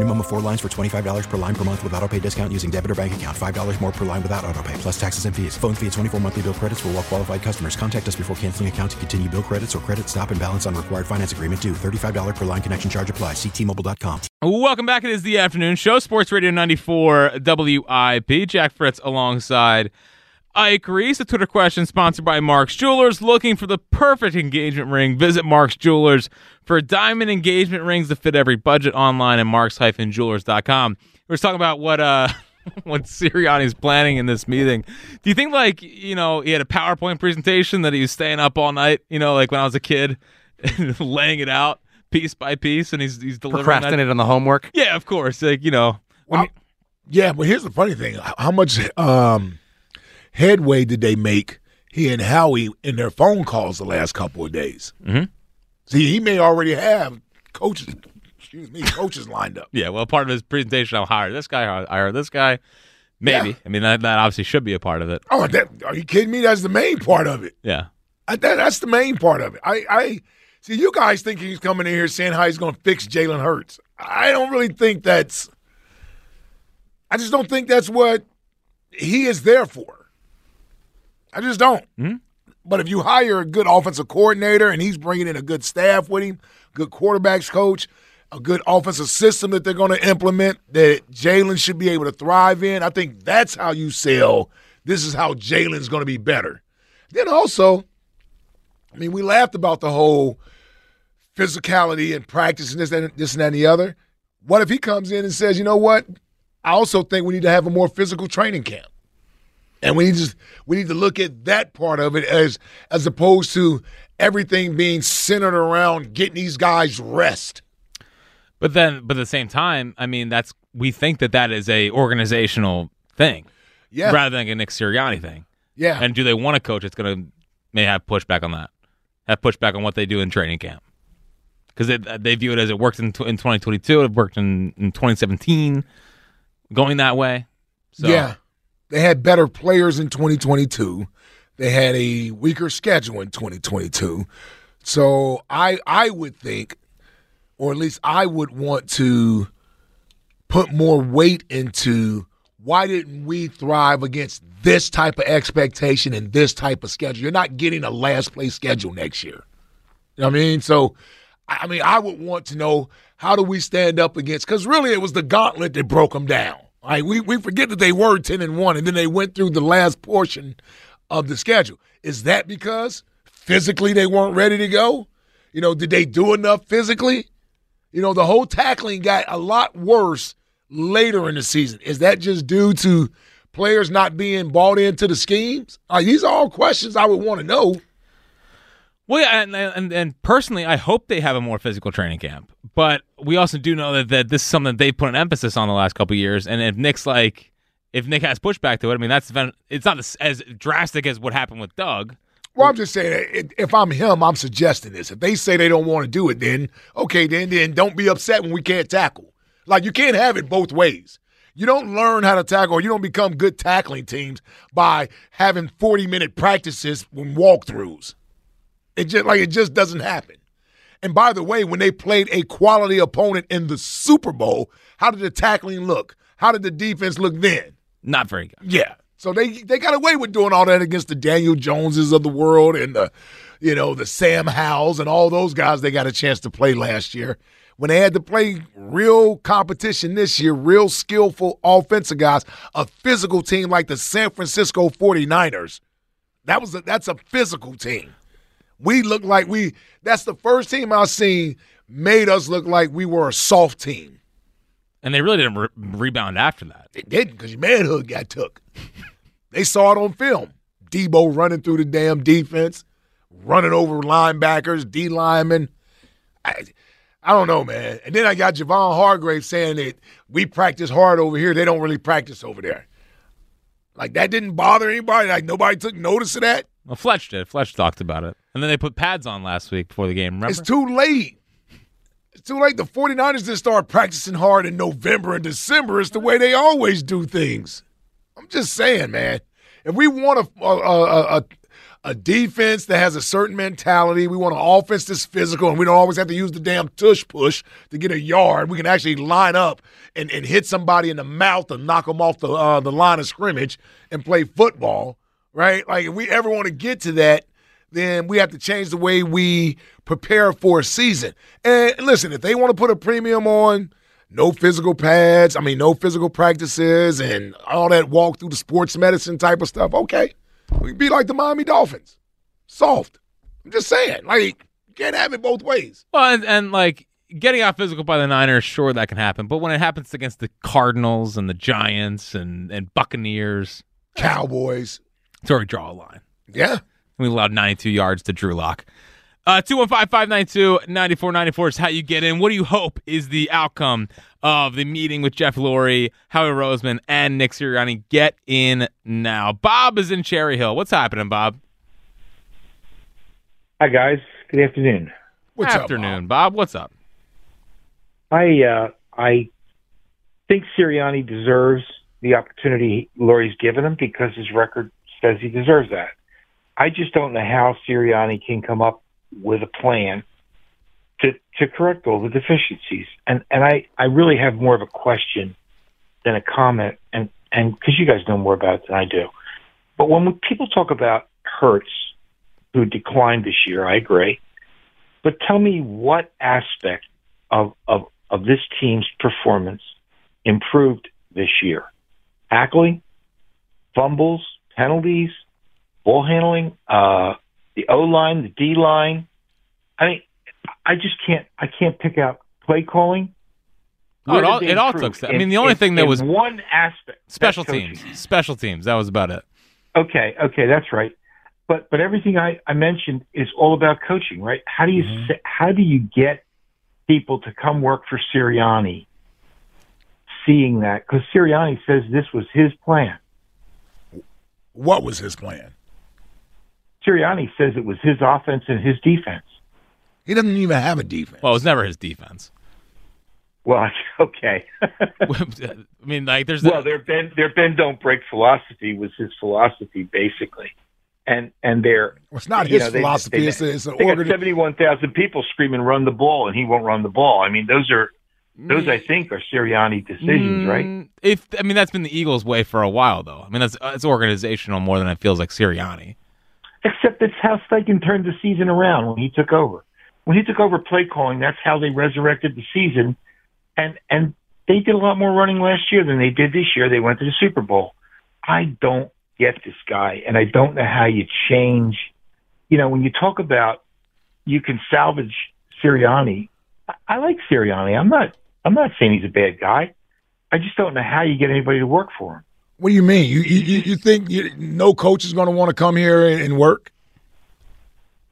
Minimum of four lines for $25 per line per month with auto pay discount using debit or bank account. $5 more per line without auto pay, plus taxes and fees. Phone fee at 24 monthly bill credits for all well qualified customers. Contact us before canceling account to continue bill credits or credit stop and balance on required finance agreement due. $35 per line connection charge apply. Ctmobile.com. Welcome back. It is the afternoon show. Sports Radio 94 WIP. Jack Fritz alongside Ike Reese. A Twitter question sponsored by Mark's Jewelers. Looking for the perfect engagement ring? Visit Mark's Jewelers for diamond engagement rings that fit every budget online at marks-jewelers.com. We are talking about what uh what Sirianni's planning in this meeting. Do you think like, you know, he had a PowerPoint presentation that he was staying up all night, you know, like when I was a kid, laying it out piece by piece and he's he's delivering Procrastinate that? on the homework. Yeah, of course. Like, you know, when Well, yeah, but here's the funny thing: how much um, headway did they make he and Howie in their phone calls the last couple of days? Mhm. See, he may already have coaches, excuse me, coaches lined up. Yeah, well, part of his presentation, I'll hire this guy, I'll hire this guy. Maybe. Yeah. I mean, that, that obviously should be a part of it. Oh, that, are you kidding me? That's the main part of it. Yeah. I, that, that's the main part of it. I, I see you guys think he's coming in here saying how he's going to fix Jalen Hurts. I don't really think that's. I just don't think that's what he is there for. I just don't. Hmm? But if you hire a good offensive coordinator and he's bringing in a good staff with him, good quarterbacks coach, a good offensive system that they're going to implement that Jalen should be able to thrive in, I think that's how you sell. This is how Jalen's going to be better. Then also, I mean, we laughed about the whole physicality and practice and this, and this and that and the other. What if he comes in and says, you know what? I also think we need to have a more physical training camp. And we need to we need to look at that part of it as as opposed to everything being centered around getting these guys rest. But then, but at the same time, I mean, that's we think that that is a organizational thing, Yeah. rather than a Nick Sirianni thing. Yeah. And do they want a coach that's going to may have pushback on that, have pushback on what they do in training camp? Because they they view it as it worked in in 2022, it worked in, in 2017, going that way. So, Yeah. They had better players in 2022. They had a weaker schedule in 2022. So I I would think or at least I would want to put more weight into why didn't we thrive against this type of expectation and this type of schedule? You're not getting a last place schedule next year. You know what I mean? So, I mean, I would want to know how do we stand up against? Because really, it was the gauntlet that broke them down. Like we we forget that they were ten and one, and then they went through the last portion of the schedule. Is that because physically they weren't ready to go? You know, did they do enough physically? You know, the whole tackling got a lot worse later in the season. Is that just due to players not being bought into the schemes? Like, these are all questions I would want to know. Well, yeah, and, and and personally, I hope they have a more physical training camp. But we also do know that, that this is something that they put an emphasis on the last couple years. And if Nick's like, if Nick has pushback to it, I mean, that's it's not as, as drastic as what happened with Doug. Well, I'm just saying, if I'm him, I'm suggesting this. If they say they don't want to do it, then okay, then then don't be upset when we can't tackle. Like you can't have it both ways. You don't learn how to tackle, or you don't become good tackling teams by having 40 minute practices when walkthroughs. It just like it just doesn't happen. And by the way, when they played a quality opponent in the Super Bowl, how did the tackling look? How did the defense look then? Not very good. Yeah. So they they got away with doing all that against the Daniel Joneses of the world and the you know the Sam Howells and all those guys they got a chance to play last year. When they had to play real competition this year, real skillful offensive guys, a physical team like the San Francisco 49ers, That was a, that's a physical team. We look like we. That's the first team I've seen made us look like we were a soft team. And they really didn't re- rebound after that. They didn't because your manhood got took. they saw it on film. Deebo running through the damn defense, running over linebackers, D linemen. I, I don't know, man. And then I got Javon Hargrave saying that we practice hard over here. They don't really practice over there. Like that didn't bother anybody. Like nobody took notice of that. Well, Fletch did. Fletch talked about it. And then they put pads on last week before the game. Remember? It's too late. It's too late. The 49ers didn't start practicing hard in November and December. It's the way they always do things. I'm just saying, man. If we want a, a, a, a defense that has a certain mentality, we want an offense that's physical, and we don't always have to use the damn tush push to get a yard. We can actually line up and, and hit somebody in the mouth and knock them off the, uh, the line of scrimmage and play football, right? Like, if we ever want to get to that, then we have to change the way we prepare for a season. And listen, if they want to put a premium on no physical pads, I mean, no physical practices and all that walk through the sports medicine type of stuff, okay. we'd be like the Miami Dolphins. Soft. I'm just saying. Like, you can't have it both ways. Well, and, and like getting out physical by the Niners, sure that can happen. But when it happens against the Cardinals and the Giants and, and Buccaneers, Cowboys, it's where we draw a line. Yeah. We allowed 92 yards to Drew Lock. Uh, 215-592-9494 is how you get in. What do you hope is the outcome of the meeting with Jeff Lurie, Howie Roseman, and Nick Sirianni? Get in now. Bob is in Cherry Hill. What's happening, Bob? Hi, guys. Good afternoon. What's afternoon, up, Bob? What's up? I uh, I think Sirianni deserves the opportunity Lurie's given him because his record says he deserves that. I just don't know how Sirianni can come up with a plan to to correct all the deficiencies. And and I I really have more of a question than a comment, and and because you guys know more about it than I do. But when people talk about Hurts, who declined this year, I agree. But tell me what aspect of of of this team's performance improved this year? Tackling, fumbles, penalties, ball handling, uh, the O line, the D line. I mean, I just can't. I can't pick out play calling. Oh, it all, it all took. I mean, the only in, thing that was one aspect. special teams. Special teams. That was about it. Okay, okay, that's right. But but everything I, I mentioned is all about coaching, right? How do you mm-hmm. how do you get people to come work for Sirianni, seeing that because Sirianni says this was his plan. What was his plan? Sirianni says it was his offense and his defense. He doesn't even have a defense. Well, it was never his defense. Well, okay. I mean, like, there's well, their bend, their bend don't break philosophy was his philosophy, basically, and and their well, it's not his know, philosophy. They, it's, it's an they got seventy one thousand people screaming "Run the ball," and he won't run the ball. I mean, those are those I think are Sirianni decisions, mm, right? If I mean that's been the Eagles' way for a while, though. I mean that's it's organizational more than it feels like Sirianni. Except it's how Steichen turned the season around when he took over. When he took over play calling, that's how they resurrected the season, and and they did a lot more running last year than they did this year. They went to the Super Bowl. I don't get this guy, and I don't know how you change. You know, when you talk about you can salvage Sirianni, I, I like Sirianni. I'm not I'm not saying he's a bad guy. I just don't know how you get anybody to work for him. What do you mean? You you, you think you, no coach is going to want to come here and work?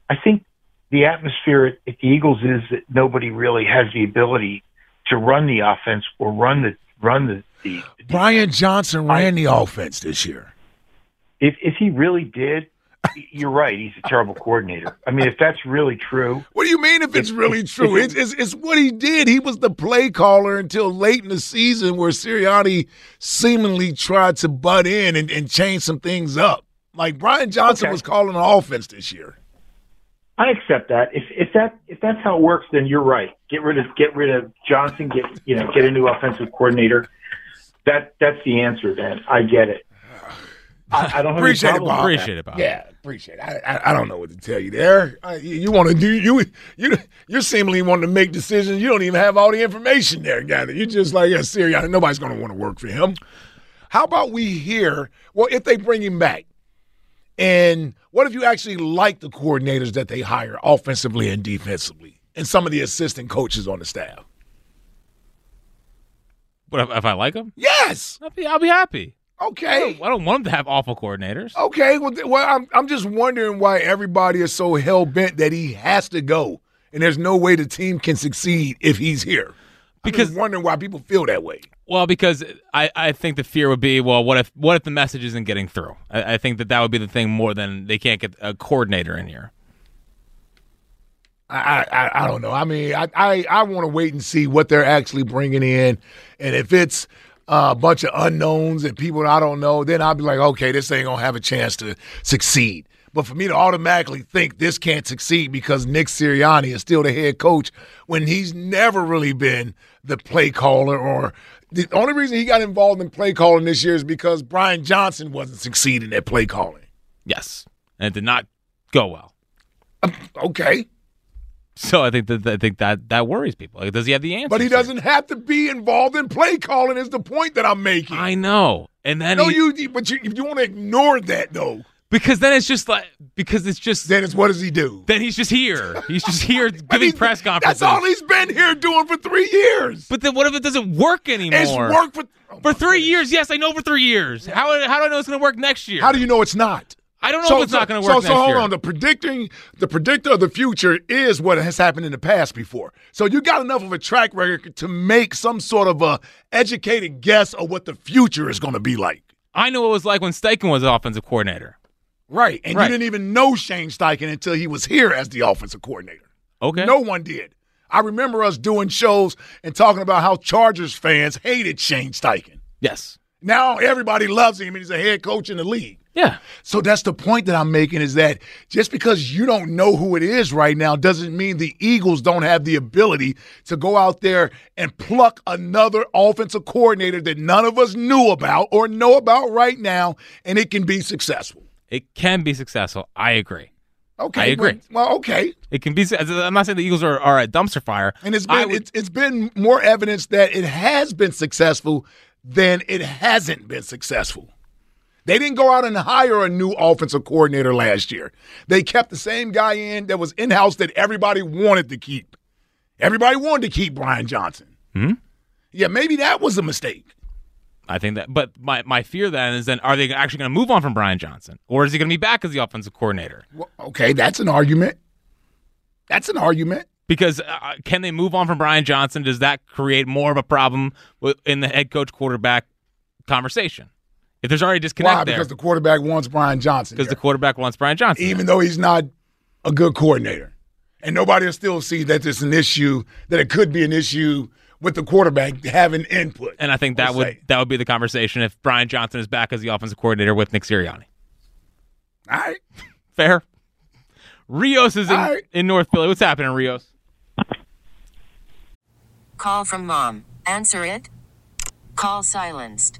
I think the atmosphere at, at the Eagles is that nobody really has the ability to run the offense or run the run the. the, Brian Johnson ran I, the offense this year. If if he really did, you're right. He's a terrible coordinator. I mean, if that's really true. What do you mean if it's really true? It's, it's, it's, what he did. He was the play caller until late in the season where Sirianni seemingly tried to butt in and, and change some things up. Like Brian Johnson okay. was calling the offense this year. I accept that. If if that if that's how it works, then you're right. Get rid of get rid of Johnson. Get you know get a new offensive coordinator. That that's the answer. Then I get it. I, I don't appreciate it, Bob. Appreciate it, Bob. Yeah, appreciate it. I, I, I don't know what to tell you there. I, you, you want to do you you you're seemingly wanting to make decisions. You don't even have all the information there, gathered. You're just like, yeah, Sirianni. Nobody's going to want to work for him. How about we hear? Well, if they bring him back, And what if you actually like the coordinators that they hire offensively and defensively and some of the assistant coaches on the staff? But if, if I like them, Yes. I'll be, I'll be happy. I Okay. don't, I don't want them to have awful coordinators. Okay. Well, th- well I'm, I'm just wondering why everybody is so hell bent that he has to go. And there's no way the team can succeed if he's here. Because I'm wondering why people feel that way. Well, because I, I think the fear would be, well, what if what if the message isn't getting through? I, I think that that would be the thing more than they can't get a coordinator in here. I, I, I don't know. I mean, I, I, I want to wait and see what they're actually bringing in, and if it's uh, a bunch of unknowns and people I don't know, then I'll be like, okay, this ain't gonna have a chance to succeed. But for me to automatically think this can't succeed because Nick Sirianni is still the head coach when he's never really been the play caller, or the only reason he got involved in play calling this year is because Brian Johnson wasn't succeeding at play calling. Yes, and it did not go well. Okay. So I think that I think that that worries people. Like, does he have the answer? But he doesn't have to be involved in play calling. Is the point that I'm making? I know, and then no, he- you. But you, if you want to ignore that, though, because then it's just like because it's just then it's what does he do? then he's just here. He's just here giving press conferences. That's all he's been here doing for three years. but then what if it doesn't work anymore? it's worked for oh for three goodness. years. Yes, I know for three years. How how do I know it's going to work next year? How do you know it's not? I don't know if it's not going to work so, so hold year. on. The predicting, the predictor of the future is what has happened in the past before. So you got enough of a track record to make some sort of a educated guess of what the future is going to be like. I know what it was like when Steichen was offensive coordinator. Right. And Right. you didn't even know Shane Steichen until he was here as the offensive coordinator. Okay. No one did. I remember us doing shows and talking about how Chargers fans hated Shane Steichen. Yes. Now everybody loves him and he's a head coach in the league. Yeah. So that's the point that I'm making is that just because you don't know who it is right now doesn't mean the Eagles don't have the ability to go out there and pluck another offensive coordinator that none of us knew about or know about right now, and it can be successful. It can be successful. I agree. Okay. I agree. Well, okay. It can be. I'm not saying the Eagles are, are a dumpster fire. And it's been would- it's, it's been more evidence that it has been successful than it hasn't been successful. They didn't go out and hire a new offensive coordinator last year. They kept the same guy in that was in house that everybody wanted to keep. Everybody wanted to keep Brian Johnson. Hmm? Yeah, maybe that was a mistake. I think that. But my, my fear then is then are they actually going to move on from Brian Johnson, or is he going to be back as the offensive coordinator? Well, okay, that's an argument. That's an argument. Because uh, can they move on from Brian Johnson? Does that create more of a problem in the head coach quarterback conversation? If there's already disconnect Why? there, Because the quarterback wants Brian Johnson. because the quarterback wants Brian Johnson, even though he's not a good coordinator. And nobody will still see that it's an issue, that it could be an issue with the quarterback having input. and I think that would say. that would be the conversation if Brian Johnson is back as the offensive coordinator with Nick Sirianni. All right. Fair. Rios is in, All right. in North Philly. What's happening, Rios? Call from mom. Answer it. Call silenced.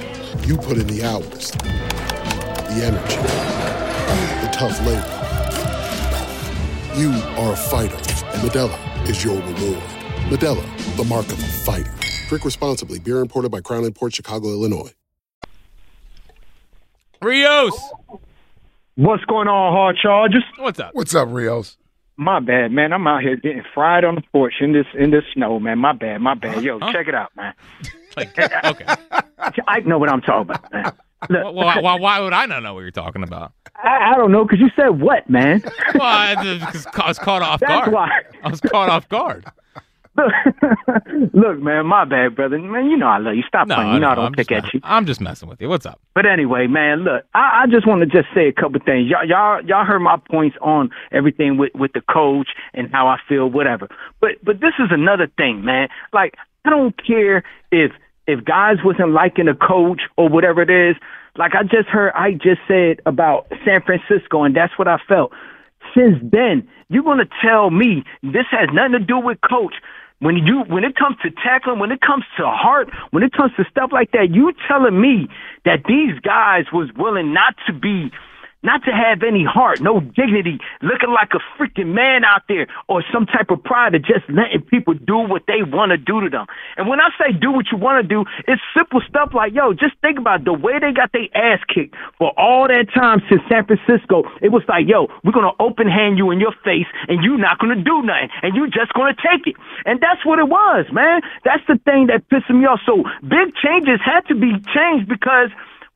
You put in the hours, the energy, the tough labor. You are a fighter, and Modelo is your reward. Modelo, the mark of a fighter. Drink responsibly. Beer imported by Crown Port Chicago, Illinois. Rios. What's going on, Hard Chargers? What's up? What's up, Rios? My bad, man. I'm out here getting fried on the porch in this in this snow, man. My bad, my bad. Uh-huh. Yo, check it out, man. Like, okay. I know what I'm talking about, man. Look, Why, why, why would I not know what you're talking about? I, I don't know because you said what, man. Well, I, I was caught off That's guard. why. I was caught off guard. Look, look, man, my bad, brother. Man, you know I love you. Stop No, playing. You know I no, don't pick at you. I'm just messing with you. What's up? But anyway, man, look, I, I just want to just say a couple things. Y'all, y'all, y'all heard my points on everything with with the coach and how I feel, whatever. But but this is another thing, man. Like I don't care if if guys wasn't liking the coach or whatever it is. Like I just heard, I just said about San Francisco, and that's what I felt. Since then, you're gonna tell me this has nothing to do with coach. When you when it comes to tackling, when it comes to heart, when it comes to stuff like that, you telling me that these guys was willing not to be not to have any heart, no dignity, looking like a freaking man out there or some type of pride of just letting people do what they want to do to them. And when I say do what you want to do, it's simple stuff like, yo, just think about the way they got their ass kicked for all that time since San Francisco. It was like, yo, we're going to open hand you in your face and you're not going to do nothing and you're just going to take it. And that's what it was, man. That's the thing that pissed me off. So big changes had to be changed because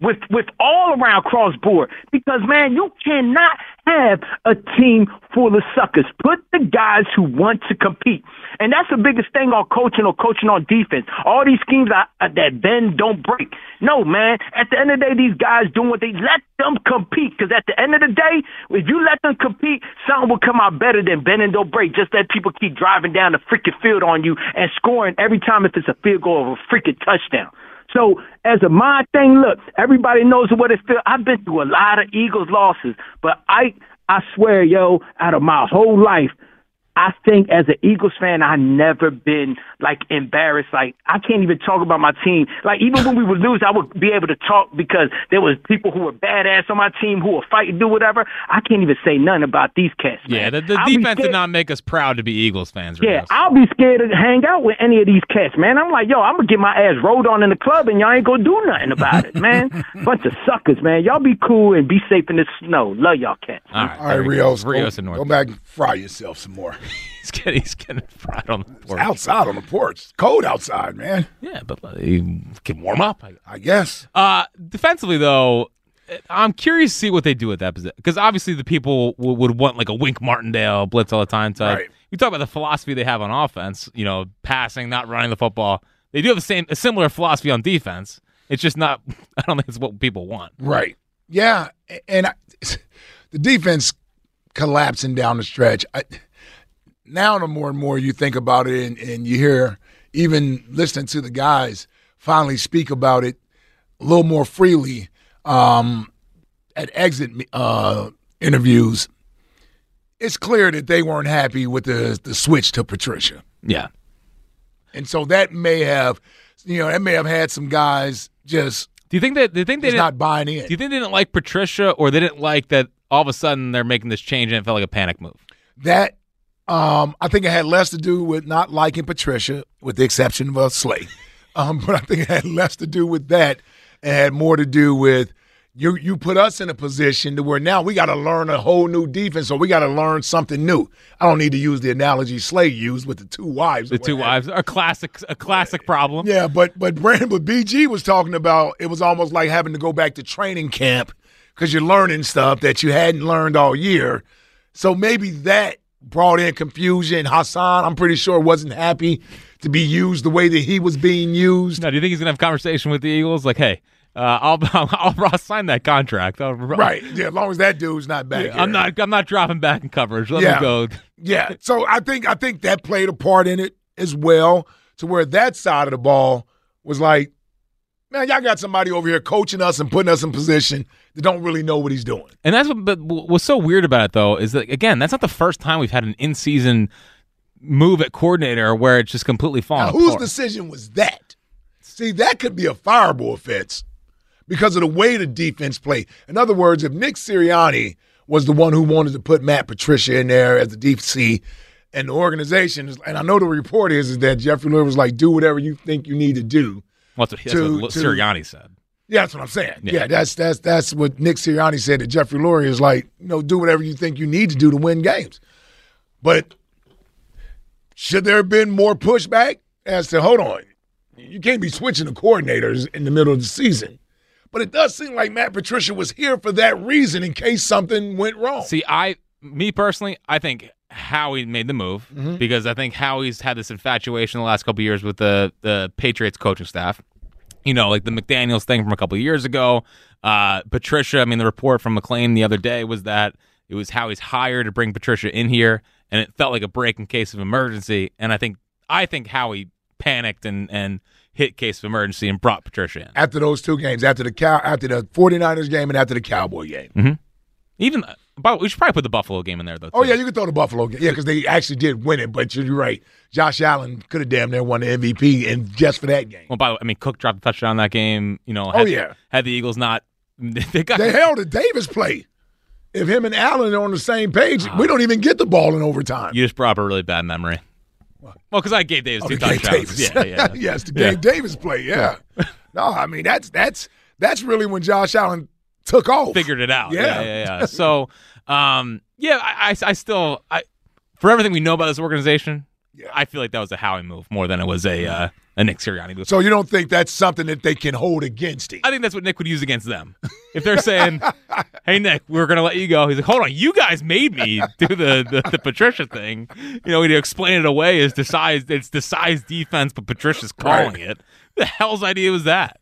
with with all around cross board because man, you cannot have a team full of suckers. Put the guys who want to compete, and that's the biggest thing on coaching or coaching on defense. All these schemes are uh, that bend don't break. No, man. At the end of the day, these guys doing what they let them compete. Because at the end of the day, if you let them compete, something will come out better than bend and don't break. Just let people keep driving down the freaking field on you and scoring every time if it's a field goal or a freaking touchdown. So as a my thing, look, everybody knows what it feels. I've been through a lot of Eagles losses, but I I swear, yo, out of my whole life, I think as an Eagles fan, I never been like embarrassed. Like I can't even talk about my team. Like even when we would lose, I would be able to talk because there was people who were badass on my team who would fight and do whatever. I can't even say nothing about these cats. Man. Yeah, the, the defense did not make us proud to be Eagles fans. Yeah, Rios. I'll be scared to hang out with any of these cats, man. I'm like, yo, I'm gonna get my ass rolled on in the club, and y'all ain't gonna do nothing about it, man. Bunch of suckers, man. Y'all be cool and be safe in the snow. Love y'all cats. All right, All right, Rios. go. Rios go, in North. go back and fry yourself some more. He's getting, he's getting fried on the porch. outside on the porch. It's cold outside, man. Yeah, but he can warm up. I guess. Uh, defensively, though, I'm curious to see what they do at that position because obviously the people w- would want like a Wink Martindale blitz all the time type. Right. You talk about the philosophy they have on offense, you know, passing, not running the football. They do have the same, a similar philosophy on defense. It's just not. I don't think it's what people want. Right. Yeah, and I, the defense collapsing down the stretch. I, now, the more and more you think about it, and, and you hear even listening to the guys finally speak about it a little more freely um, at exit uh, interviews, it's clear that they weren't happy with the the switch to Patricia. Yeah. And so that may have, you know, that may have had some guys just. Do you think that? Do you think they just didn't, not buying in? Do you think they didn't like Patricia, or they didn't like that all of a sudden they're making this change and it felt like a panic move? That um, I think it had less to do with not liking Patricia, with the exception of uh, Slay. Um, but I think it had less to do with that, and had more to do with you. You put us in a position to where now we got to learn a whole new defense, or we got to learn something new. I don't need to use the analogy Slay used with the two wives. The two wives, a classic, a classic problem. Yeah, but but Brandon, but BG was talking about it was almost like having to go back to training camp because you're learning stuff that you hadn't learned all year. So maybe that brought in confusion. Haason, I'm pretty sure, wasn't happy to be used the way that he was being used. Now, do you think he's gonna have a conversation with the Eagles? Like, hey, uh, I'll, I'll I'll sign that contract. I'll, Right. Yeah, as long as that dude's not back. I'm not. I'm not dropping back in coverage. Let Yeah. me go. Yeah. So I think I think that played a part in it as well, to where that side of the ball was like, man, y'all got somebody over here coaching us and putting us in position that don't really know what he's doing. And that's what. But what's so weird about it though is that again, that's not the first time we've had an in-season move at coordinator where it's just completely fallen Now, whose decision was that? See, that could be a fireable offense because of the way the defense played. In other words, if Nick Sirianni was the one who wanted to put Matt Patricia in there as the DC, and the organization is, and I know the report is, is that Jeffrey Lurie was like, do whatever you think you need to do. Well, that's what, that's to- what to- Sirianni said. Yeah, that's what I'm saying. Yeah. Yeah, that's that's that's what Nick Sirianni said to Jeffrey Lurie is like, you know, do whatever you think you need to do to win games. But should there have been more pushback as to hold on? You can't be switching the coordinators in the middle of the season. But it does seem like Matt Patricia was here for that reason in case something went wrong. See, I, me personally, I think Howie made the move Mhm. because I think Howie's had this infatuation the last couple of years with the the Patriots coaching staff. You know, like the McDaniels thing from a couple of years ago. Uh, Patricia, I mean, the report from McLane the other day was that it was Howie's hire to bring Patricia in here, and it felt like a break in case of emergency. And I think I think Howie panicked and and hit case of emergency and brought Patricia in. After those two games, after the cow after the 49ers game and after the Cowboy game. Mm-hmm. Even, but we should probably put the Buffalo game in there though. Oh yeah, you can throw the Buffalo game. Yeah, because they actually did win it. But you're right. Josh Allen could have damn near won the MVP, and just for that game, Well, by the way, I mean Cook dropped a touchdown that game. You know, Oh, yeah. had the Eagles not, they got they held a Davis play. If him and Allen are on the same page, Ah. we don't even get the ball in overtime. You just brought up a really bad memory. Well, because I gave Davis Oh, two the touchdowns. Davis. Yeah, yeah. yes, the Yeah. Gabe Davis play. Yeah. no, I mean that's that's that's really when Josh Allen took off. Figured it out. Yeah. Yeah, yeah, yeah. So, um, yeah, I, I, I still, I, for everything we know about this organization, I feel like that was a Howie move more than it was a uh, a Nick Sirianni move. So you don't think that's something that they can hold against him? I think that's what Nick would use against them. If they're saying, "Hey Nick, we're going to let you go," he's like, "Hold on, you guys made me do the the, the Patricia thing. You know, to explain it away is decide it's the size defense, but Patricia's calling Right. it. the hell's idea was that?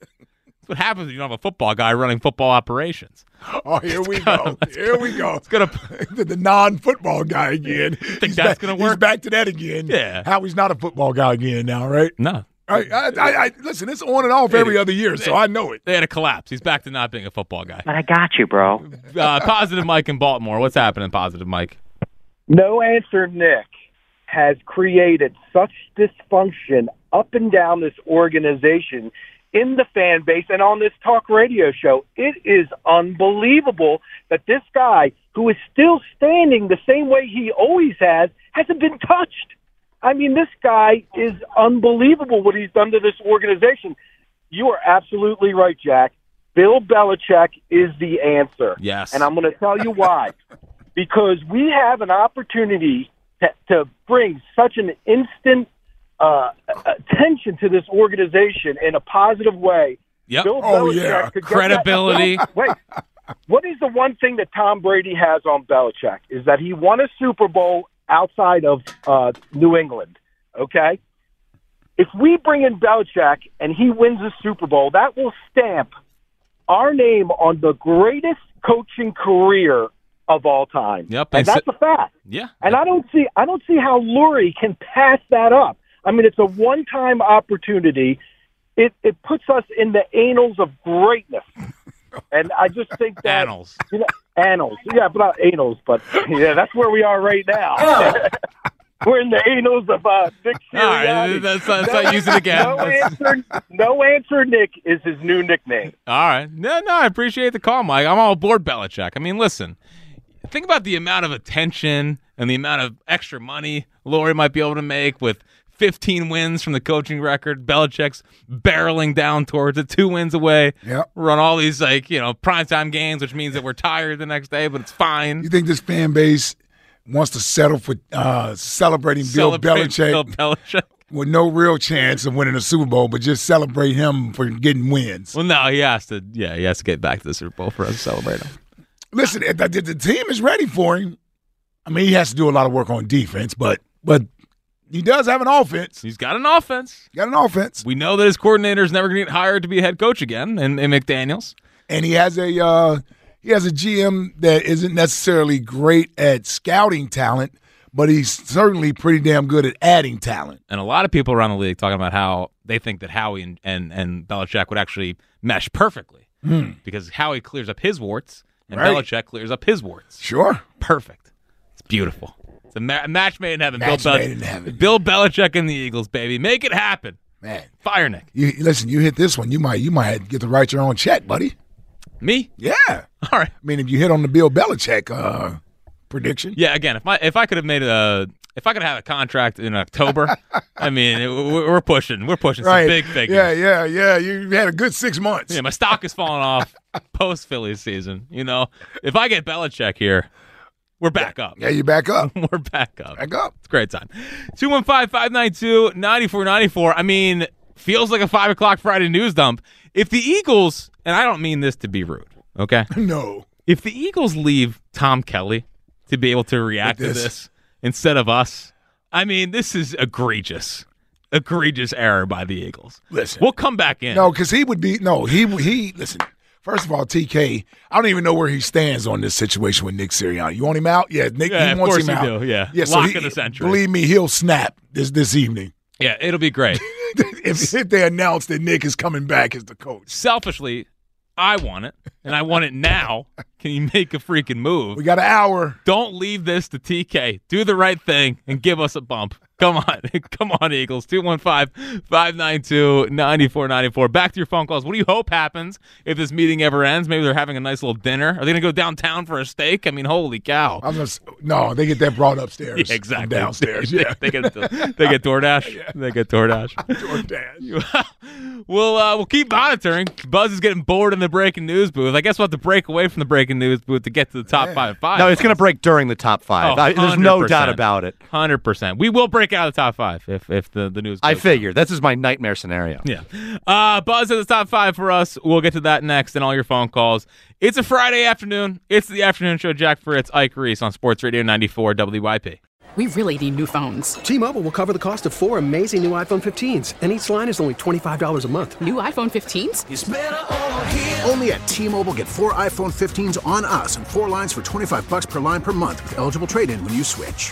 That's what happens when you don't have a football guy running football operations. Oh, here we go. Here we go. It's gonna the, the non-football guy again. Think that's gonna work? He's back to that again. Yeah. Howie's not a football guy again now, right? No. I, I, I, I listen. It's on and off every other year, so I know it. They had a collapse. He's back to not being a football guy. But I got you, bro. Uh, positive Mike in Baltimore. What's happening, Positive Mike? No answer, Nick, has created such dysfunction up and down this organization in the fan base and on this talk radio show. It is unbelievable that this guy, who is still standing the same way he always has, hasn't been touched. I mean, this guy is unbelievable what he's done to this organization. You are absolutely right, Jack. Bill Belichick is the answer. Yes. And I'm going to tell you why. because we have an opportunity to, to bring such an instant uh, attention to this organization in a positive way. Yep. Bill Oh, Belichick yeah. could Credibility. That, wait, what is the one thing that Tom Brady has on Belichick? Is that he won a Super Bowl outside of uh, New England. Okay, if we bring in Belichick and he wins a Super Bowl, that will stamp our name on the greatest coaching career of all time. Yep, and and that's so- a fact. Yeah. And I don't see I don't see how Lurie can pass that up. I mean, it's a one-time opportunity. It it puts us in the annals of greatness. And I just think that Annals. you know, annals, yeah, but not annals, but yeah, that's where we are right now. We're in the annals of uh, Nick All right, Sirianni. let's- let's not use it again. No answer, no answer. Nick is his new nickname. All right. No, no, I appreciate the call, Mike. I'm all aboard Belichick. I mean, listen, think about the amount of attention and the amount of extra money Lurie might be able to make with 15 wins from the coaching record. Belichick's barreling down towards it, two wins away. Yep. Run all these, like, you know, primetime games, which means that we're tired the next day, but it's fine. You think this fan base wants to settle for uh, celebrating Bill Celebrate Belichick, Bill Belichick. with no real chance of winning a Super Bowl, but just celebrate him for getting wins? Well, no, he has to, yeah, he has to get back to the Super Bowl for us to celebrate him. Listen, if the, the team is ready for him. I mean, he has to do a lot of work on defense, but but he does have an offense. He's got an offense. Got an offense, We know that his coordinator is never going to get hired to be a head coach again, and, and McDaniels. and he has a uh, he has a GM that isn't necessarily great at scouting talent, but he's certainly pretty damn good at adding talent. and a lot of people around the league talking about how they think that Howie and, and, and Belichick would actually mesh perfectly Hmm. because Howie clears up his warts and Right. Belichick clears up his warts. Sure. Perfect. It's beautiful. It's a, ma- match made in heaven. Match Bill, made in heaven. Bill Belichick and the Eagles, baby. Make it happen. Man, Fire Nick. you listen. You hit this one, you might you might get to write your own check, buddy. Me? Yeah. All right. I mean, if you hit on the Bill Belichick uh, prediction, Yeah, again, if my if I could have made a if I could have a contract in October, I mean, it- we're we're pushing. We're pushing right? some big figures. Yeah, yeah, yeah. You had a good six months. Yeah, my stock is falling off post Phillies season. You know, if I get Belichick here, We're back up. Yeah, you back up. We're back up. Back up. It's a great time. 215 592 9494. I mean, feels like a 5 o'clock Friday news dump. If the Eagles, and I don't mean this to be rude, okay? No. If the Eagles leave Tom Kelly to be able to react to this. this instead of us, I mean, this is egregious. Egregious error by the Eagles. Listen. We'll come back in. No, because he would be no. He he. Listen. First of all, TK, I don't even know where he stands on this situation with Nick Sirianni. You want him out? Yeah, Nick. Yeah, he wants him out. do, yeah. yeah. So Lock he, of the century. Believe me, he'll snap this this evening Yeah, it'll be great. if, if they announce that Nick is coming back as the coach. Selfishly, I want it, and I want it now. Can you make a freaking move? We got an hour. Don't leave this to TK. Do the right thing and give us a bump. Come on. Come on, Eagles. 215 592 9494. Back to your phone calls. What do you hope happens if this meeting ever ends? Maybe they're having a nice little dinner. Are they going to go downtown for a steak? I mean, holy cow. I'm just no. They get that brought upstairs. Yeah, exactly. Downstairs. They, yeah. they get they get DoorDash. They get DoorDash. DoorDash. we'll uh, we'll keep monitoring. Buzz is getting bored in the breaking news booth. I guess we'll have to break away from the breaking news booth to get to the top five. Five. No, it's going to break during the top five. Oh, I, there's no doubt about it. Hundred percent. We will break out of the top five if if the the news. I goes figure this is my nightmare scenario. Yeah. Uh, Buzz at the top five for us. We'll get to that next and all your phone calls. It's a Friday afternoon. It's the afternoon show. Jack Fritz, Ike Reese on Sports Radio 94 WIP. We really need new phones. T-Mobile will cover the cost of four amazing new iPhone 15s, and each line is only $25 a month. New iPhone 15s? Only at T-Mobile, get four iPhone 15s on us and four lines for 25 bucks per line per month with eligible trade-in when you switch.